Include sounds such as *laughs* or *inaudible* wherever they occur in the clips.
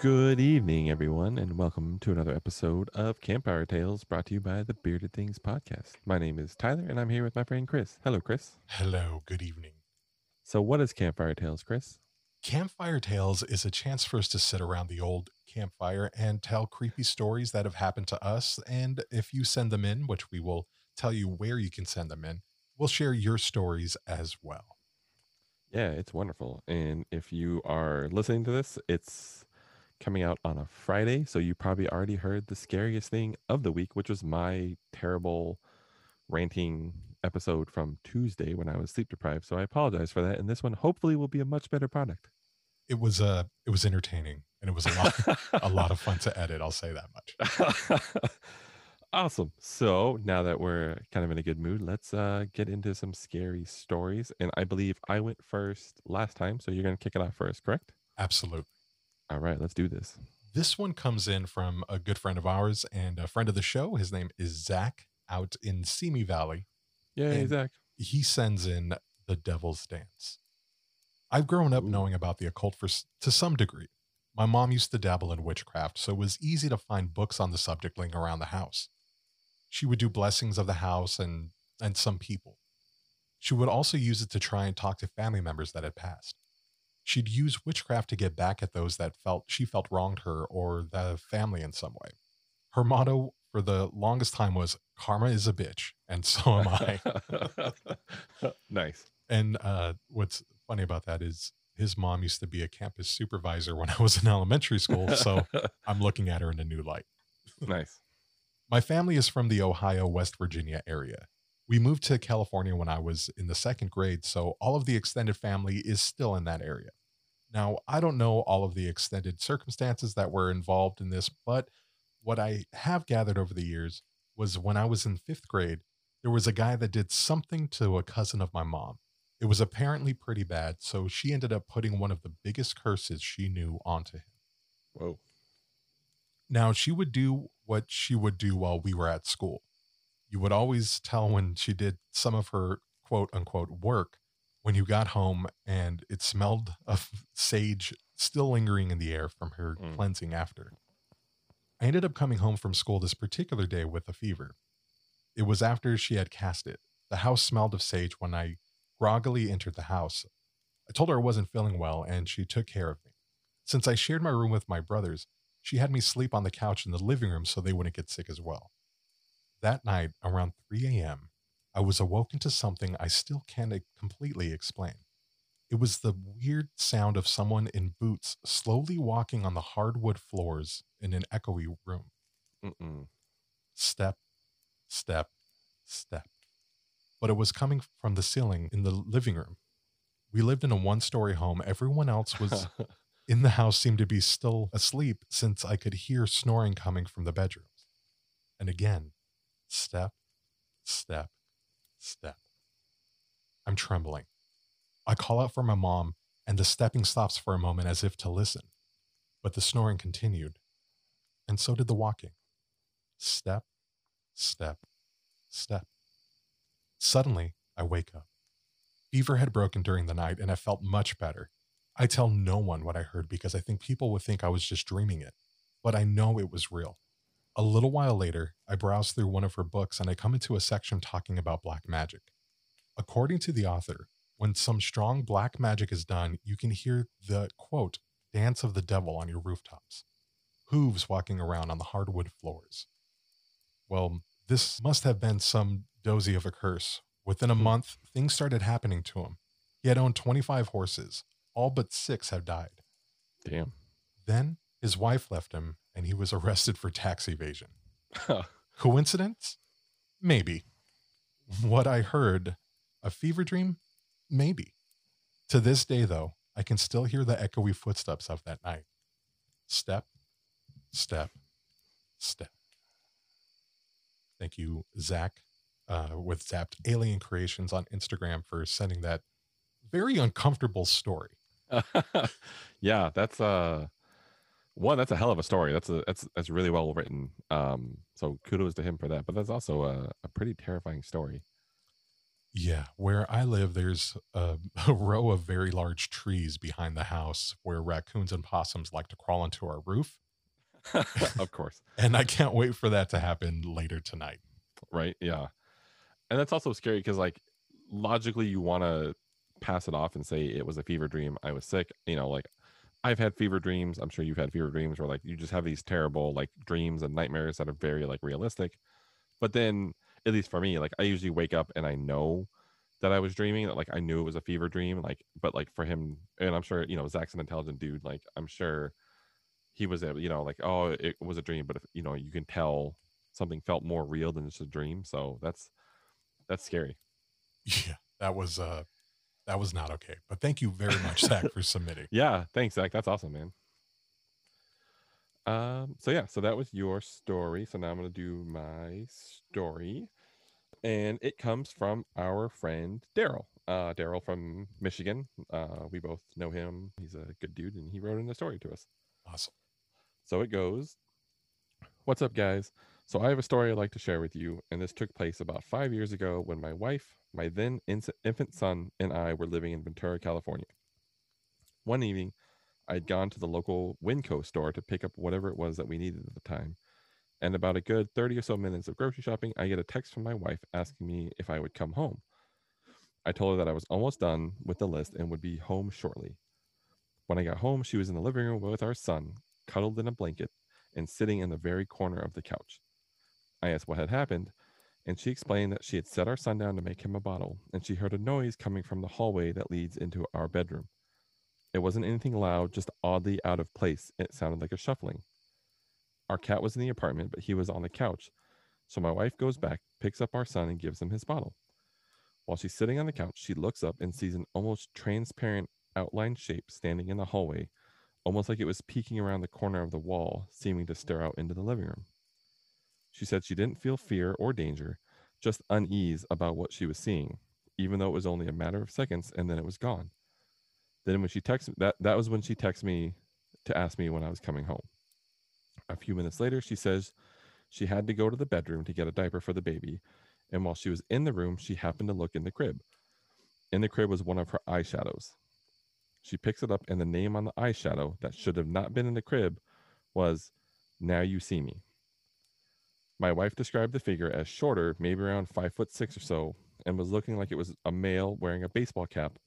Good evening, everyone, and welcome to another episode of Campfire Tales brought to you by the Bearded Things podcast. My name is Tyler, and I'm here with my friend Chris. Hello, Chris. Hello, good evening. So, what is Campfire Tales, Chris? Campfire Tales is a chance for us to sit around the old campfire and tell creepy stories that have happened to us. And if you send them in, which we will tell you where you can send them in, we'll share your stories as well. Yeah, it's wonderful. And if you are listening to this, it's coming out on a Friday. So, you probably already heard the scariest thing of the week, which was my terrible ranting episode from Tuesday when I was sleep deprived. So, I apologize for that. And this one hopefully will be a much better product. It was uh it was entertaining and it was a lot a *laughs* lot of fun to edit, I'll say that much. *laughs* awesome. So now that we're kind of in a good mood, let's uh, get into some scary stories. And I believe I went first last time, so you're going to kick it off first, correct? Absolutely. All right, let's do this. This one comes in from a good friend of ours and a friend of the show. His name is Zac out in Simi Valley. Yeah, Zac. He sends in the Devil's Dance. I've grown up Ooh. knowing about the occult for to some degree. My mom used to dabble in witchcraft, so it was easy to find books on the subject laying around the house. She would do blessings of the house and and some people. She would also use it to try and talk to family members that had passed. She'd use witchcraft to get back at those that felt she felt wronged her or the family in some way. Her motto for the longest time was karma is a bitch, and *laughs* so am I. *laughs* nice. And uh, what's funny about that is his mom used to be a campus supervisor when I was in elementary school. So *laughs* I'm looking at her in a new light. nice. My family is from the Ohio, West Virginia area. We moved to California when I was in the second grade. So all of the extended family is still in that area. Now, I don't know all of the extended circumstances that were involved in this, but what I have gathered over the years was when I was in fifth grade, there was a guy that did something to a cousin of my mom. It was apparently pretty bad, so she ended up putting one of the biggest curses she knew onto him. Whoa. Now, she would do what she would do while we were at school. You would always tell when she did some of her quote unquote work when you got home and it smelled of sage still lingering in the air from her Mm. cleansing after. I ended up coming home from school this particular day with a fever. It was after she had cast it. The house smelled of sage when I groggily entered the house. I told her I wasn't feeling well and she took care of me. Since I shared my room with my brothers, she had me sleep on the couch in the living room so they wouldn't get sick as well. That night, around 3 a.m., I was awoken to something I still can't completely explain. It was the weird sound of someone in boots slowly walking on the hardwood floors in an echoey room. Mm-mm. Step, step, step. But it was coming from the ceiling in the living room. We lived in a one story home. Everyone else was *laughs* in the house seemed to be still asleep since I could hear snoring coming from the bedrooms. And again, step, step, step. I'm trembling. I call out for my mom, and the stepping stops for a moment as if to listen. But the snoring continued, and so did the walking. Step, step, step. Suddenly, I wake up. Fever had broken during the night, and I felt much better. I tell no one what I heard because I think people would think I was just dreaming it, but I know it was real. A little while later, I browse through one of her books and I come into a section talking about black magic. According to the author, when some strong black magic is done, you can hear the quote, dance of the devil on your rooftops, hooves walking around on the hardwood floors. Well, this must have been some dozy of a curse. Within a Hmm. month, things started happening to him. He had owned 25 horses, all but six have died. Damn. Then his wife left him and he was arrested for tax evasion. Coincidence? Maybe. What I heard, a fever dream? Maybe. To this day, though, I can still hear the echoey footsteps of that night. Step, step, step. Thank you, Zac, uh, with Zapped Alien Creations on Instagram for sending that very uncomfortable story. *laughs* yeah, that's uh one, that's a hell of a story. That's a that's that's really well written. Um, so kudos to him for that. But that's also a, a pretty terrifying story. Yeah, where I live, there's a, *laughs* a row of very large trees behind the house where raccoons and possums like to crawl onto our roof. *laughs* of course. *laughs* And I can't wait for that to happen later tonight. Right. Yeah. And that's also scary because, like, logically, you want to pass it off and say it was a fever dream. I was sick. You know, like, I've had fever dreams. I'm sure you've had fever dreams where, like, you just have these terrible, like, dreams and nightmares that are very, like, realistic. But then, at least for me, like, I usually wake up and I know that I was dreaming that, like, I knew it was a fever dream. Like, but, like, for him, and I'm sure, you know, Zac's an intelligent dude. Like, I'm sure he was you know, like, oh, it was a dream, but if, you know, you can tell something felt more real than just a dream. So that's that's scary. Yeah, that was uh that was not okay. But thank you very much, Zac, for submitting. *laughs* Yeah, thanks, Zac. That's awesome, man. Um, so yeah, so that was your story. So now I'm gonna do my story. And it comes from our friend Darrell. Uh Darrell from Michigan. Uh we both know him. He's a good dude and he wrote in a story to us. Awesome. So it goes. What's up, guys? So I have a story I'd like to share with you, and this took place about five years ago when my wife, my then infant son, and I were living in Ventura, California. One evening, I had gone to the local Winco store to pick up whatever it was that we needed at the time. And about a good 30 or so minutes of grocery shopping, I get a text from my wife asking me if I would come home. I told her that I was almost done with the list and would be home shortly. When I got home, she was in the living room with our son, cuddled in a blanket and sitting in the very corner of the couch. I asked what had happened, and she explained that she had set our son down to make him a bottle, and she heard a noise coming from the hallway that leads into our bedroom. It wasn't anything loud, just oddly out of place. It sounded like a shuffling. Our cat was in the apartment, but he was on the couch. So my wife goes back, picks up our son, and gives him his bottle. While she's sitting on the couch, she looks up and sees an almost transparent outlined shape standing in the hallway, almost like it was peeking around the corner of the wall, seeming to stare out into the living room. She said she didn't feel fear or danger, just unease about what she was seeing, even though it was only a matter of seconds and then it was gone. Then when she texted that that was when she texted me to ask me when I was coming home. A few minutes later, she says she had to go to the bedroom to get a diaper for the baby, and while she was in the room, she happened to look in the crib. In the crib was one of her eyeshadows. She picks it up, and the name on the eyeshadow that should have not been in the crib was Now You See Me. My wife described the figure as shorter, maybe around five foot six or so, and was looking like it was a male wearing a baseball cap,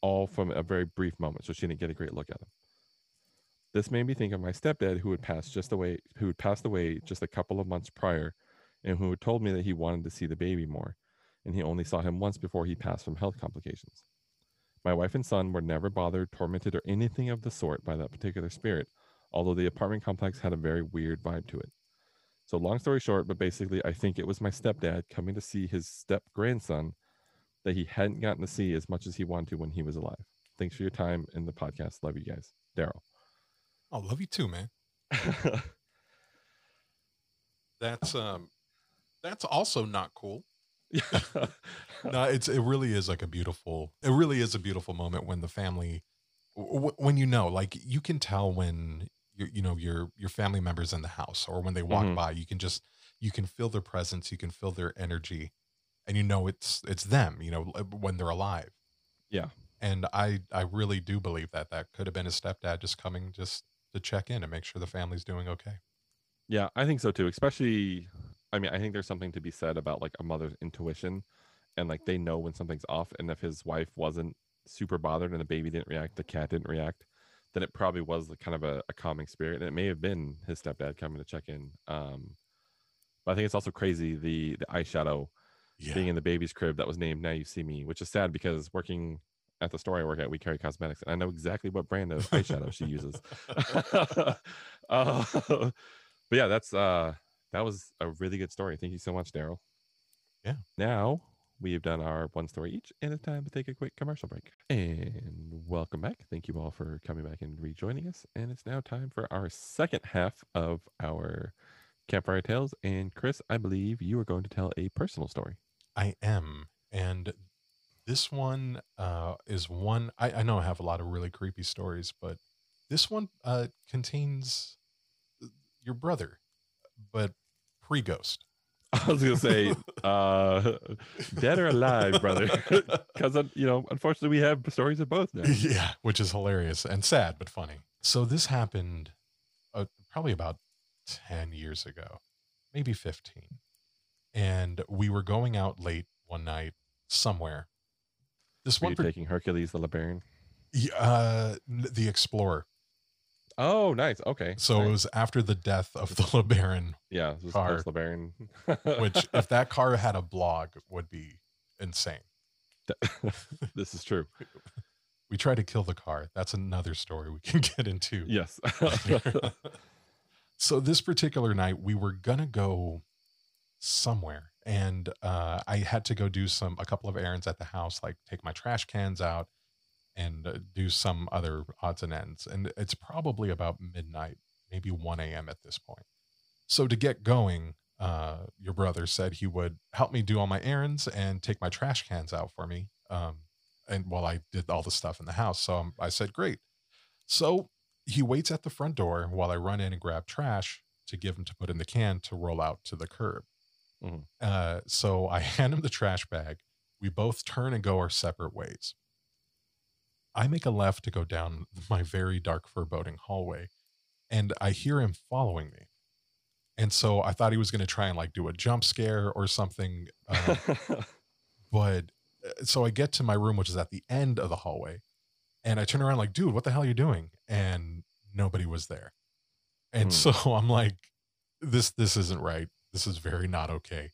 all from a very brief moment, so she didn't get a great look at him. This made me think of my stepdad who had passed just away who had passed away just a couple of months prior and who had told me that he wanted to see the baby more, and he only saw him once before he passed from health complications. My wife and son were never bothered, tormented, or anything of the sort by that particular spirit, although the apartment complex had a very weird vibe to it. So long story short, but basically, I think it was my stepdad coming to see his step grandson that he hadn't gotten to see as much as he wanted to when he was alive. Thanks for your time in the podcast. Love you guys, Darrell. I oh, love you too, man. *laughs* that's um, that's also not cool. *laughs* No, it's it really is like a beautiful. It really is a beautiful moment when the family, w- when you know, like you can tell when your you know your your family members in the house or when they walk mm-hmm. by you can just you can feel their presence you can feel their energy and you know it's it's them you know when they're alive. Yeah. And i i really do believe that that could have been his stepdad just coming just to check in and make sure the family's doing okay. Yeah i think so too especially i mean i think there's something to be said about like a mother's intuition and like they know when something's off and if his wife wasn't super bothered and the baby didn't react the cat didn't react then it probably was kind of a, a calming spirit, and it may have been his stepdad coming to check in. Um, but I think it's also crazy the the eyeshadow yeah. being in the baby's crib that was named "Now You See Me," which is sad because working at the store I work at, we carry cosmetics, and I know exactly what brand of eyeshadow she uses. *laughs* *laughs* uh, but yeah, that's uh, that was a really good story. Thank you so much, Darrell. Yeah. Now we have done our one story each, and it's time to take a quick commercial break. And welcome back. Thank you all for coming back and rejoining us. And it's now time for our second half of our campfire tales. And Chris, I believe you are going to tell a personal story. I am. And this one uh, is one, I, I know I have a lot of really creepy stories, but this one uh, contains your brother, but pre ghost. *laughs* I was gonna say, uh, dead or alive, brother, *laughs* because you know, unfortunately, we have stories of both now. *laughs* yeah, which is hilarious and sad but funny. So this happened uh, probably about ten years ago, maybe fifteen, and we were going out late one night somewhere. This Were one, per- taking Hercules the LeBaron? uh, the Explorer. Oh, nice. Okay. So it was after the death of the LeBaron, yeah, this was car. LeBaron. *laughs* which if that car had a blog would be insane. *laughs* this is true. We tried to kill the car. That's another story we can *laughs* get into. Yes. so this particular night we were gonna go somewhere and uh, i had to go do some a couple of errands at the house like take my trash cans out and uh, do some other odds and ends and it's probably about midnight maybe 1 a.m at this point so to get going uh, your brother said he would help me do all my errands and take my trash cans out for me um, and while i did all the stuff in the house so um, i said great so he waits at the front door while I run in and grab trash to give him to put in the can to roll out to the curb. Mhm. Uh, so I *laughs* hand him the trash bag. We both turn and go our separate ways. I make a left to go down my very dark, foreboding hallway, and I hear him following me. And so I thought he was going to try and like do a jump scare or something. *laughs* Uh, but so I get to my room, which is at the end of the hallway, and I turn around like, dude, what the hell are you doing? And nobody was there. And Hmm. so *laughs* I'm like, this this isn't right. This is very not okay.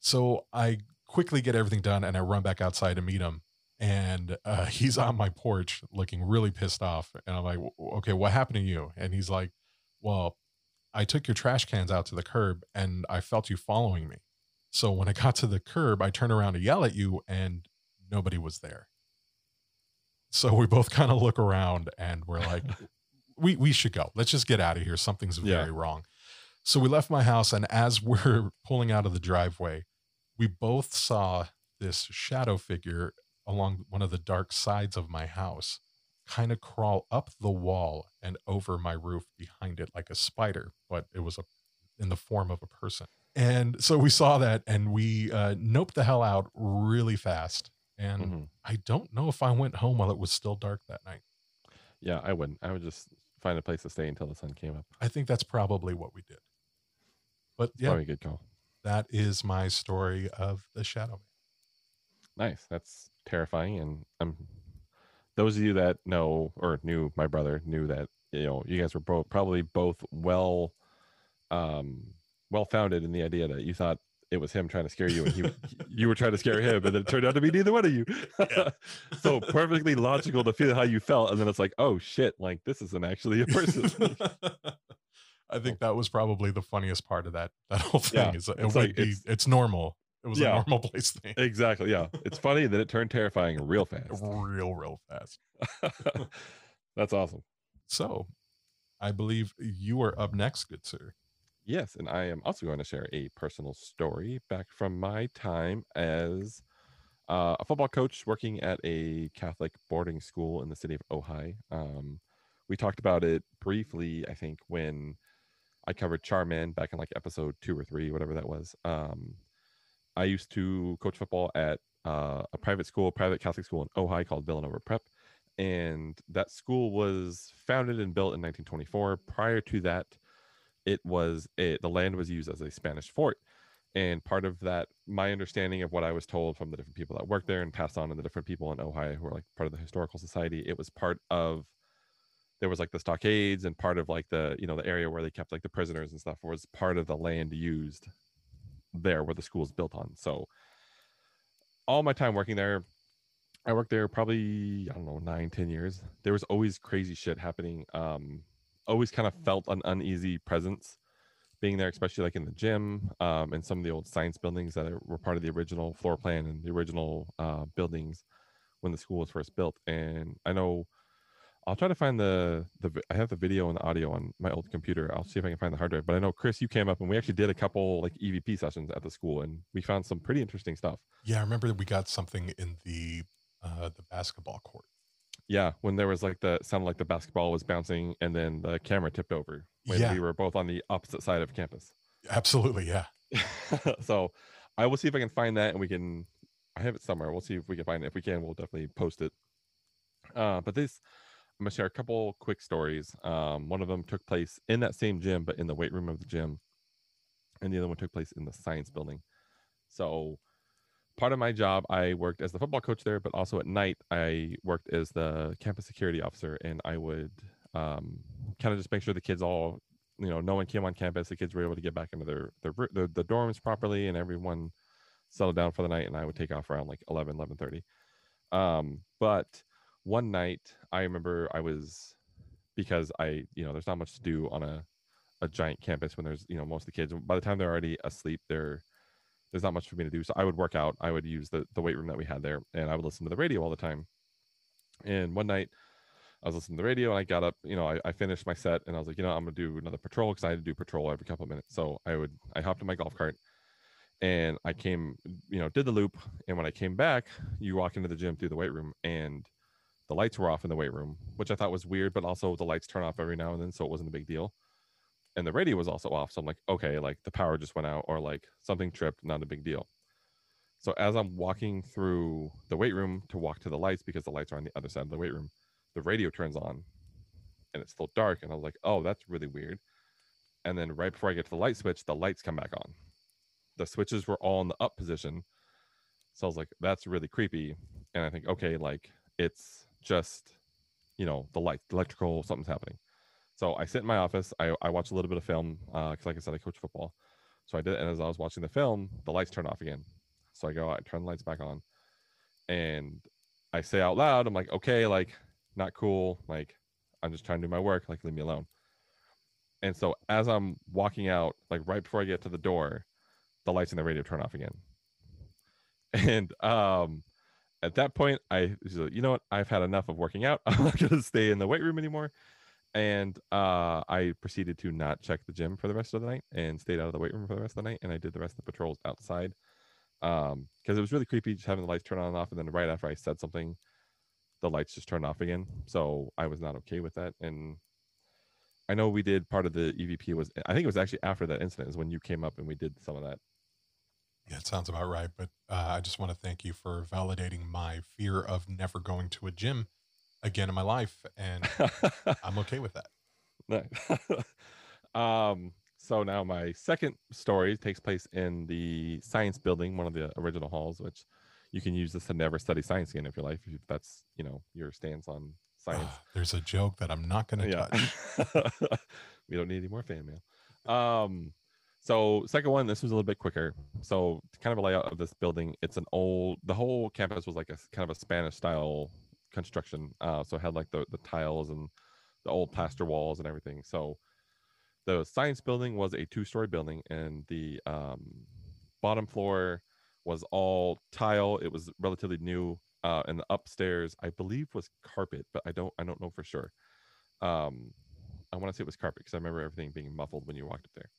So I quickly get everything done and I run back outside to meet him. And uh, *laughs* he's on my porch looking really pissed off. And I'm like, okay, what happened to you? And he's like, well, I took your trash cans out to the curb and I felt you following me. So when I got to the curb, I turned around to yell at you and nobody was there. So we both kind of look around and we're like, *laughs* we, we should go. Let's just get out of here. Something's Yeah. very wrong. So we left my house. And as *laughs* we're pulling out of the driveway, we both saw this shadow figure along one of the dark sides of my house kind of crawl up the wall and over my roof behind it like a spider, but it was a in the form of a person. And so we saw that and we uh, noped the hell out really fast. And Mhm. I don't know if I went home while it was still dark that night. Yeah, I wouldn't. I would just find a place to stay until the sun came up. I think that's probably what we did. But yeah, Probably a good call. that is my story of the Shadow Man. Nice. That's terrifying. And um, those of you that know or knew my brother knew that you know you guys were both probably both well, um, well founded in the idea that you thought it was him trying to scare you and he, *laughs* you were trying to scare him, and then it turned out to be neither one of you. *laughs* so perfectly logical to feel how you felt, and then it's like, oh shit, like this isn't actually a person. *laughs* I think that was probably the funniest part of that that whole thing. Yeah, is it it's would like- be, it's- it's, normal. It was Yeah. a normal *laughs* place thing. exactly. Yeah, it's funny that it turned terrifying real fast. Real, real fast. *laughs* That's awesome. So, I believe you are up next, good sir. Yes, and I am also going to share a personal story back from my time as uh, a football coach working at a Catholic boarding school in the city of Ojai. Um, we talked about it briefly, I think, when I covered Charman back in like episode two or three, whatever that was. Um, I used to coach football at uh, a private school, private Catholic school in Ojai called Villanova Prep. And that school was founded and built in 1924. Prior to that, it was a, the land was used as a Spanish fort. And part of that, my understanding of what I was told from the different people that worked there and passed on to the different people in Ojai who were like part of the historical society, it was part of there was like the stockades and part of like the you know the area where they kept like the prisoners and stuff was part of the land used there where the school is built on. So all my time working there, I worked there probably I don't know nine ten years. There was always crazy shit happening. Um, always kind of felt an uneasy presence being there, especially like in the gym um, and some of the old science buildings that were part of the original floor plan and the original uh, buildings when the school was first built. And I know I'll try to find the the I have the video and the audio on my old computer. I'll see if I can find the hard drive. But I know Chris, you came up and we actually did a couple like EVP sessions at the school, and we found some pretty interesting stuff. Yeah, I remember that we got something in the uh, the basketball court. Yeah, when there was like the sounded like the basketball was bouncing and then the camera tipped over when Yeah. we were both on the opposite side of campus. Absolutely, yeah. *laughs* so I will see if I can find that and we can. I have it somewhere. We'll see if we can find it. If we can, we'll definitely post it. Uh, but this, I'm gonna share a couple quick stories. Um, one of them took place in that same gym, but in the weight room of the gym, and the other one took place in the science building. So, part of my job, I worked as the football coach there, but also at night, I worked as the campus security officer, and I would um, kind of just make sure the kids all you know, no one came on campus. The kids were able to get back into their their, their the dorms properly, and everyone settled down for the night. And I would take off around like 11, 11.30. Um, but one night, I remember I was because I, you know, there's not much to do on a a giant campus when there's you know most of the kids. By the time they're already asleep, they're there's not much for me to do. So I would work out. I would use the the weight room that we had there, and I would listen to the radio all the time. And one night, I was listening to the radio and I got up, you know, I, I finished my set and I was like, you know, I'm gonna do another patrol because I had to do patrol every couple of minutes. So I would I hopped in my golf cart and I came, you know, did the loop. And when I came back, you walk into the gym through the weight room and the lights were off in the weight room, which I thought was weird, but also the lights turn off every now and then, so it wasn't a big deal. And the radio was also off. So I'm like, okay, like the power just went out or like something tripped, not a big deal. So as I'm walking through the weight room to walk to the lights because the lights are on the other side of the weight room, the radio turns on and it's still dark. And I was like, oh, that's really weird. And then right before I get to the light switch, the lights come back on. The switches were all in the up position. So I was like, that's really creepy. And I think, okay, like it's just, you know, the light, electrical, something's happening. So I sit in my office. I, I watch a little bit of film because, uh, like I said, I coach football. So I did, and as I was watching the film, the lights turn off again. So I go, I turn the lights back on, and I say out loud, I'm like, okay, like not cool. Like, I'm just trying to do my work. Like, leave me alone. And so as I'm walking out, like right before I get to the door, the lights in the radio turn off again. *laughs* And um, at that point, I like, you know what? I've had enough of working out. *laughs* I'm not gonna stay in the weight room anymore. And uh, I proceeded to not check the gym for the rest of the night and stayed out of the weight room for the rest of the night. And I did the rest of the patrols outside um because it was really creepy just having the lights turn on and off and then right after i said something the lights just turned off again. So I was not okay with that. And I know we did part of the EVP was I think it was actually after that incident is when you came up and we did some of that. Yeah, it sounds about right. But uh, I just want to thank you for validating my fear of never going to a gym again in my life, and *laughs* I'm okay with that. *laughs* um. So now my second story takes place in the science building, one of the original halls, which you can use this to never study science again if your life if that's you know your stance on science. there's a joke that I'm not going to yeah. touch. *laughs* we don't need any more fan mail. Um, so second one, this was a little bit quicker. So kind of a layout of this building. It's an old. The whole campus was like a kind of a Spanish style construction. Uh, so it had like the the tiles and the old plaster walls and everything. So the science building was a two story building, and the um, bottom floor was all tile. It was relatively new. Uh, and the upstairs, I believe, was carpet, but I don't I don't know for sure. Um, I want to say it was carpet because I remember everything being muffled when you walked up there.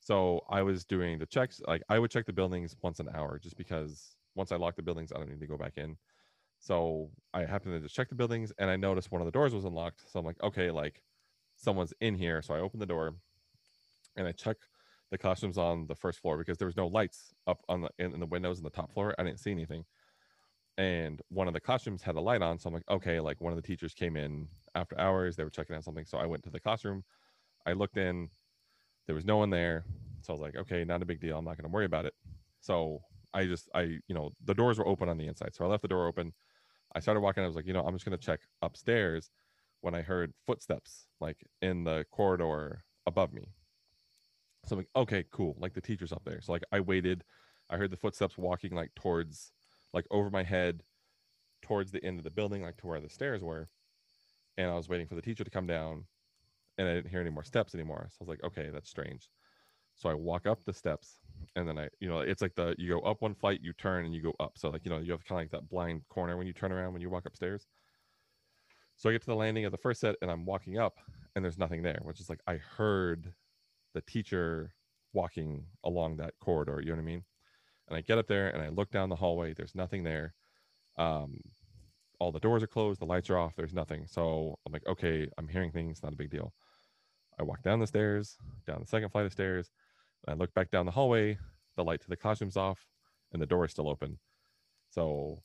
So I was doing the checks. Like I would check the buildings once an hour, just because once I lock the buildings, I don't need to go back in. So I happened to just check the buildings, and I noticed one of the doors was unlocked. So I'm like, okay, like someone's in here. So I open the door, and I check the classrooms on the first floor because there was no lights up on the in, in the windows in the top floor. I didn't see anything. And one of the classrooms had a light on, so I'm like, okay, like one of the teachers came in after hours. They were checking out something, so I went to the classroom. I looked in, there was no one there, so I was like, okay, not a big deal. I'm not going to worry about it. So I just, I, you know, the doors were open on the inside, so I left the door open. I started walking. I was like, you know, I'm just going to check upstairs. When I heard footsteps like in the corridor above me, so I'm like, okay, cool. Like the teacher's up there. So like I waited. I heard the footsteps walking like towards like over my head towards the end of the building, like to where the stairs were. And I was waiting for the teacher to come down and I didn't hear any more steps anymore. So I was like, okay, that's strange. So I walk up the steps and then I, you know, it's like the you go up one flight, you turn and you go up. So like, you know, you have kind of like that blind corner when you turn around when you walk upstairs. So I get to the landing of the first set and I'm walking up and there's nothing there, which is like I heard the teacher walking along that corridor. You know what I mean? And I get up there and I look down the hallway. There's nothing there. Um, all the doors are closed. The lights are off. There's nothing. So I'm like, okay, I'm hearing things. Not a big deal. I walk down the stairs, down the second flight of stairs. I look back down the hallway, the light to the classroom's off, and the door is still open. So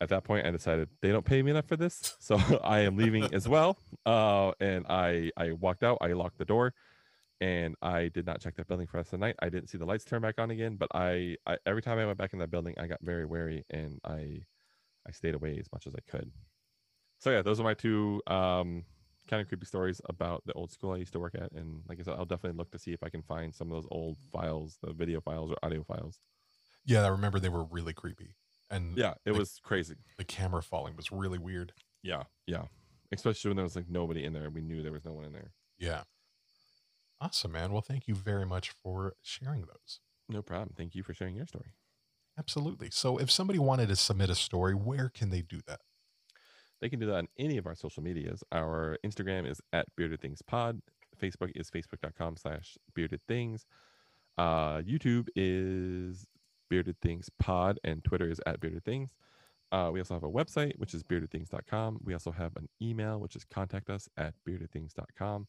at that point, I decided they don't pay me enough for this, so *laughs* I am leaving as *laughs* well. Uh, and I I walked out. I locked the door, and I did not check that building for the rest of the night. I didn't see the lights turn back on again, but I, I every time I went back in that building, I got very wary and I I stayed away as much as I could. So yeah, those are my two um, kind of creepy stories about the old school I used to work at. And like I said, I'll definitely look to see if I can find some of those old files, the video files or audio files. Yeah, I remember they were really creepy. And Yeah, it the, was crazy. the camera falling was really weird. Yeah, yeah. Especially when there was like nobody in there. We knew there was no one in there. Yeah. Awesome, man. Well, thank you very much for sharing those. No problem. Thank you for sharing your story. Absolutely. So, if somebody wanted to submit a story, where can they do that? They can do that on any of our social medias. Our Instagram is at Bearded Things Pod. Facebook is facebook.com slash bearded things. Uh, YouTube is Bearded Things Pod, and Twitter is at Bearded Things. Uh, we also have a website, which is beardedthings.com. We also have an email, which is contact us at beardedthings.com.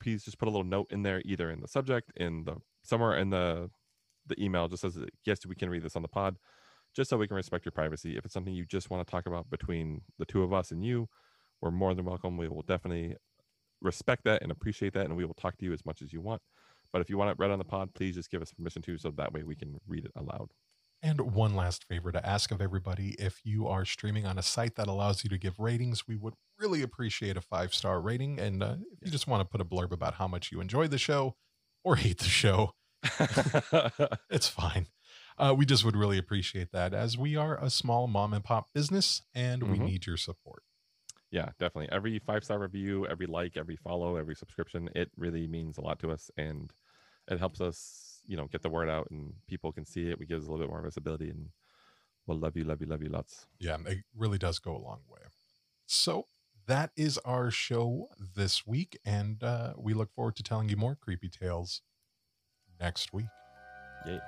Please just put a little note in there, either in the subject, in the somewhere in the the email, just says yes, we can read this on the pod, just so we can respect your privacy. If it's something you just want to talk about between the two of us and you, we're more than welcome. We will definitely respect that and appreciate that, and we will talk to you as much as you want. But if you want it read on the pod, please just give us permission to, so that way we can read it aloud. And one last favor to ask of everybody if you are streaming on a site that allows you to give ratings, we would really appreciate a five star rating. And uh, if you just want to put a blurb about how much you enjoy the show or hate the show, *laughs* *laughs* it's fine. Uh, we just would really appreciate that as we are a small mom and pop business and we Mhm. need your support. yeah, definitely. Every five star review, every like, every follow, every subscription, it really means a lot to us, and it helps us, you know, get the word out, and people can see it. We give us a little bit more visibility, and we'll love you, love you, love you lots. Yeah, it really does go a long way. So that is our show this week. And uh, we look forward to telling you more creepy tales next week. Yay.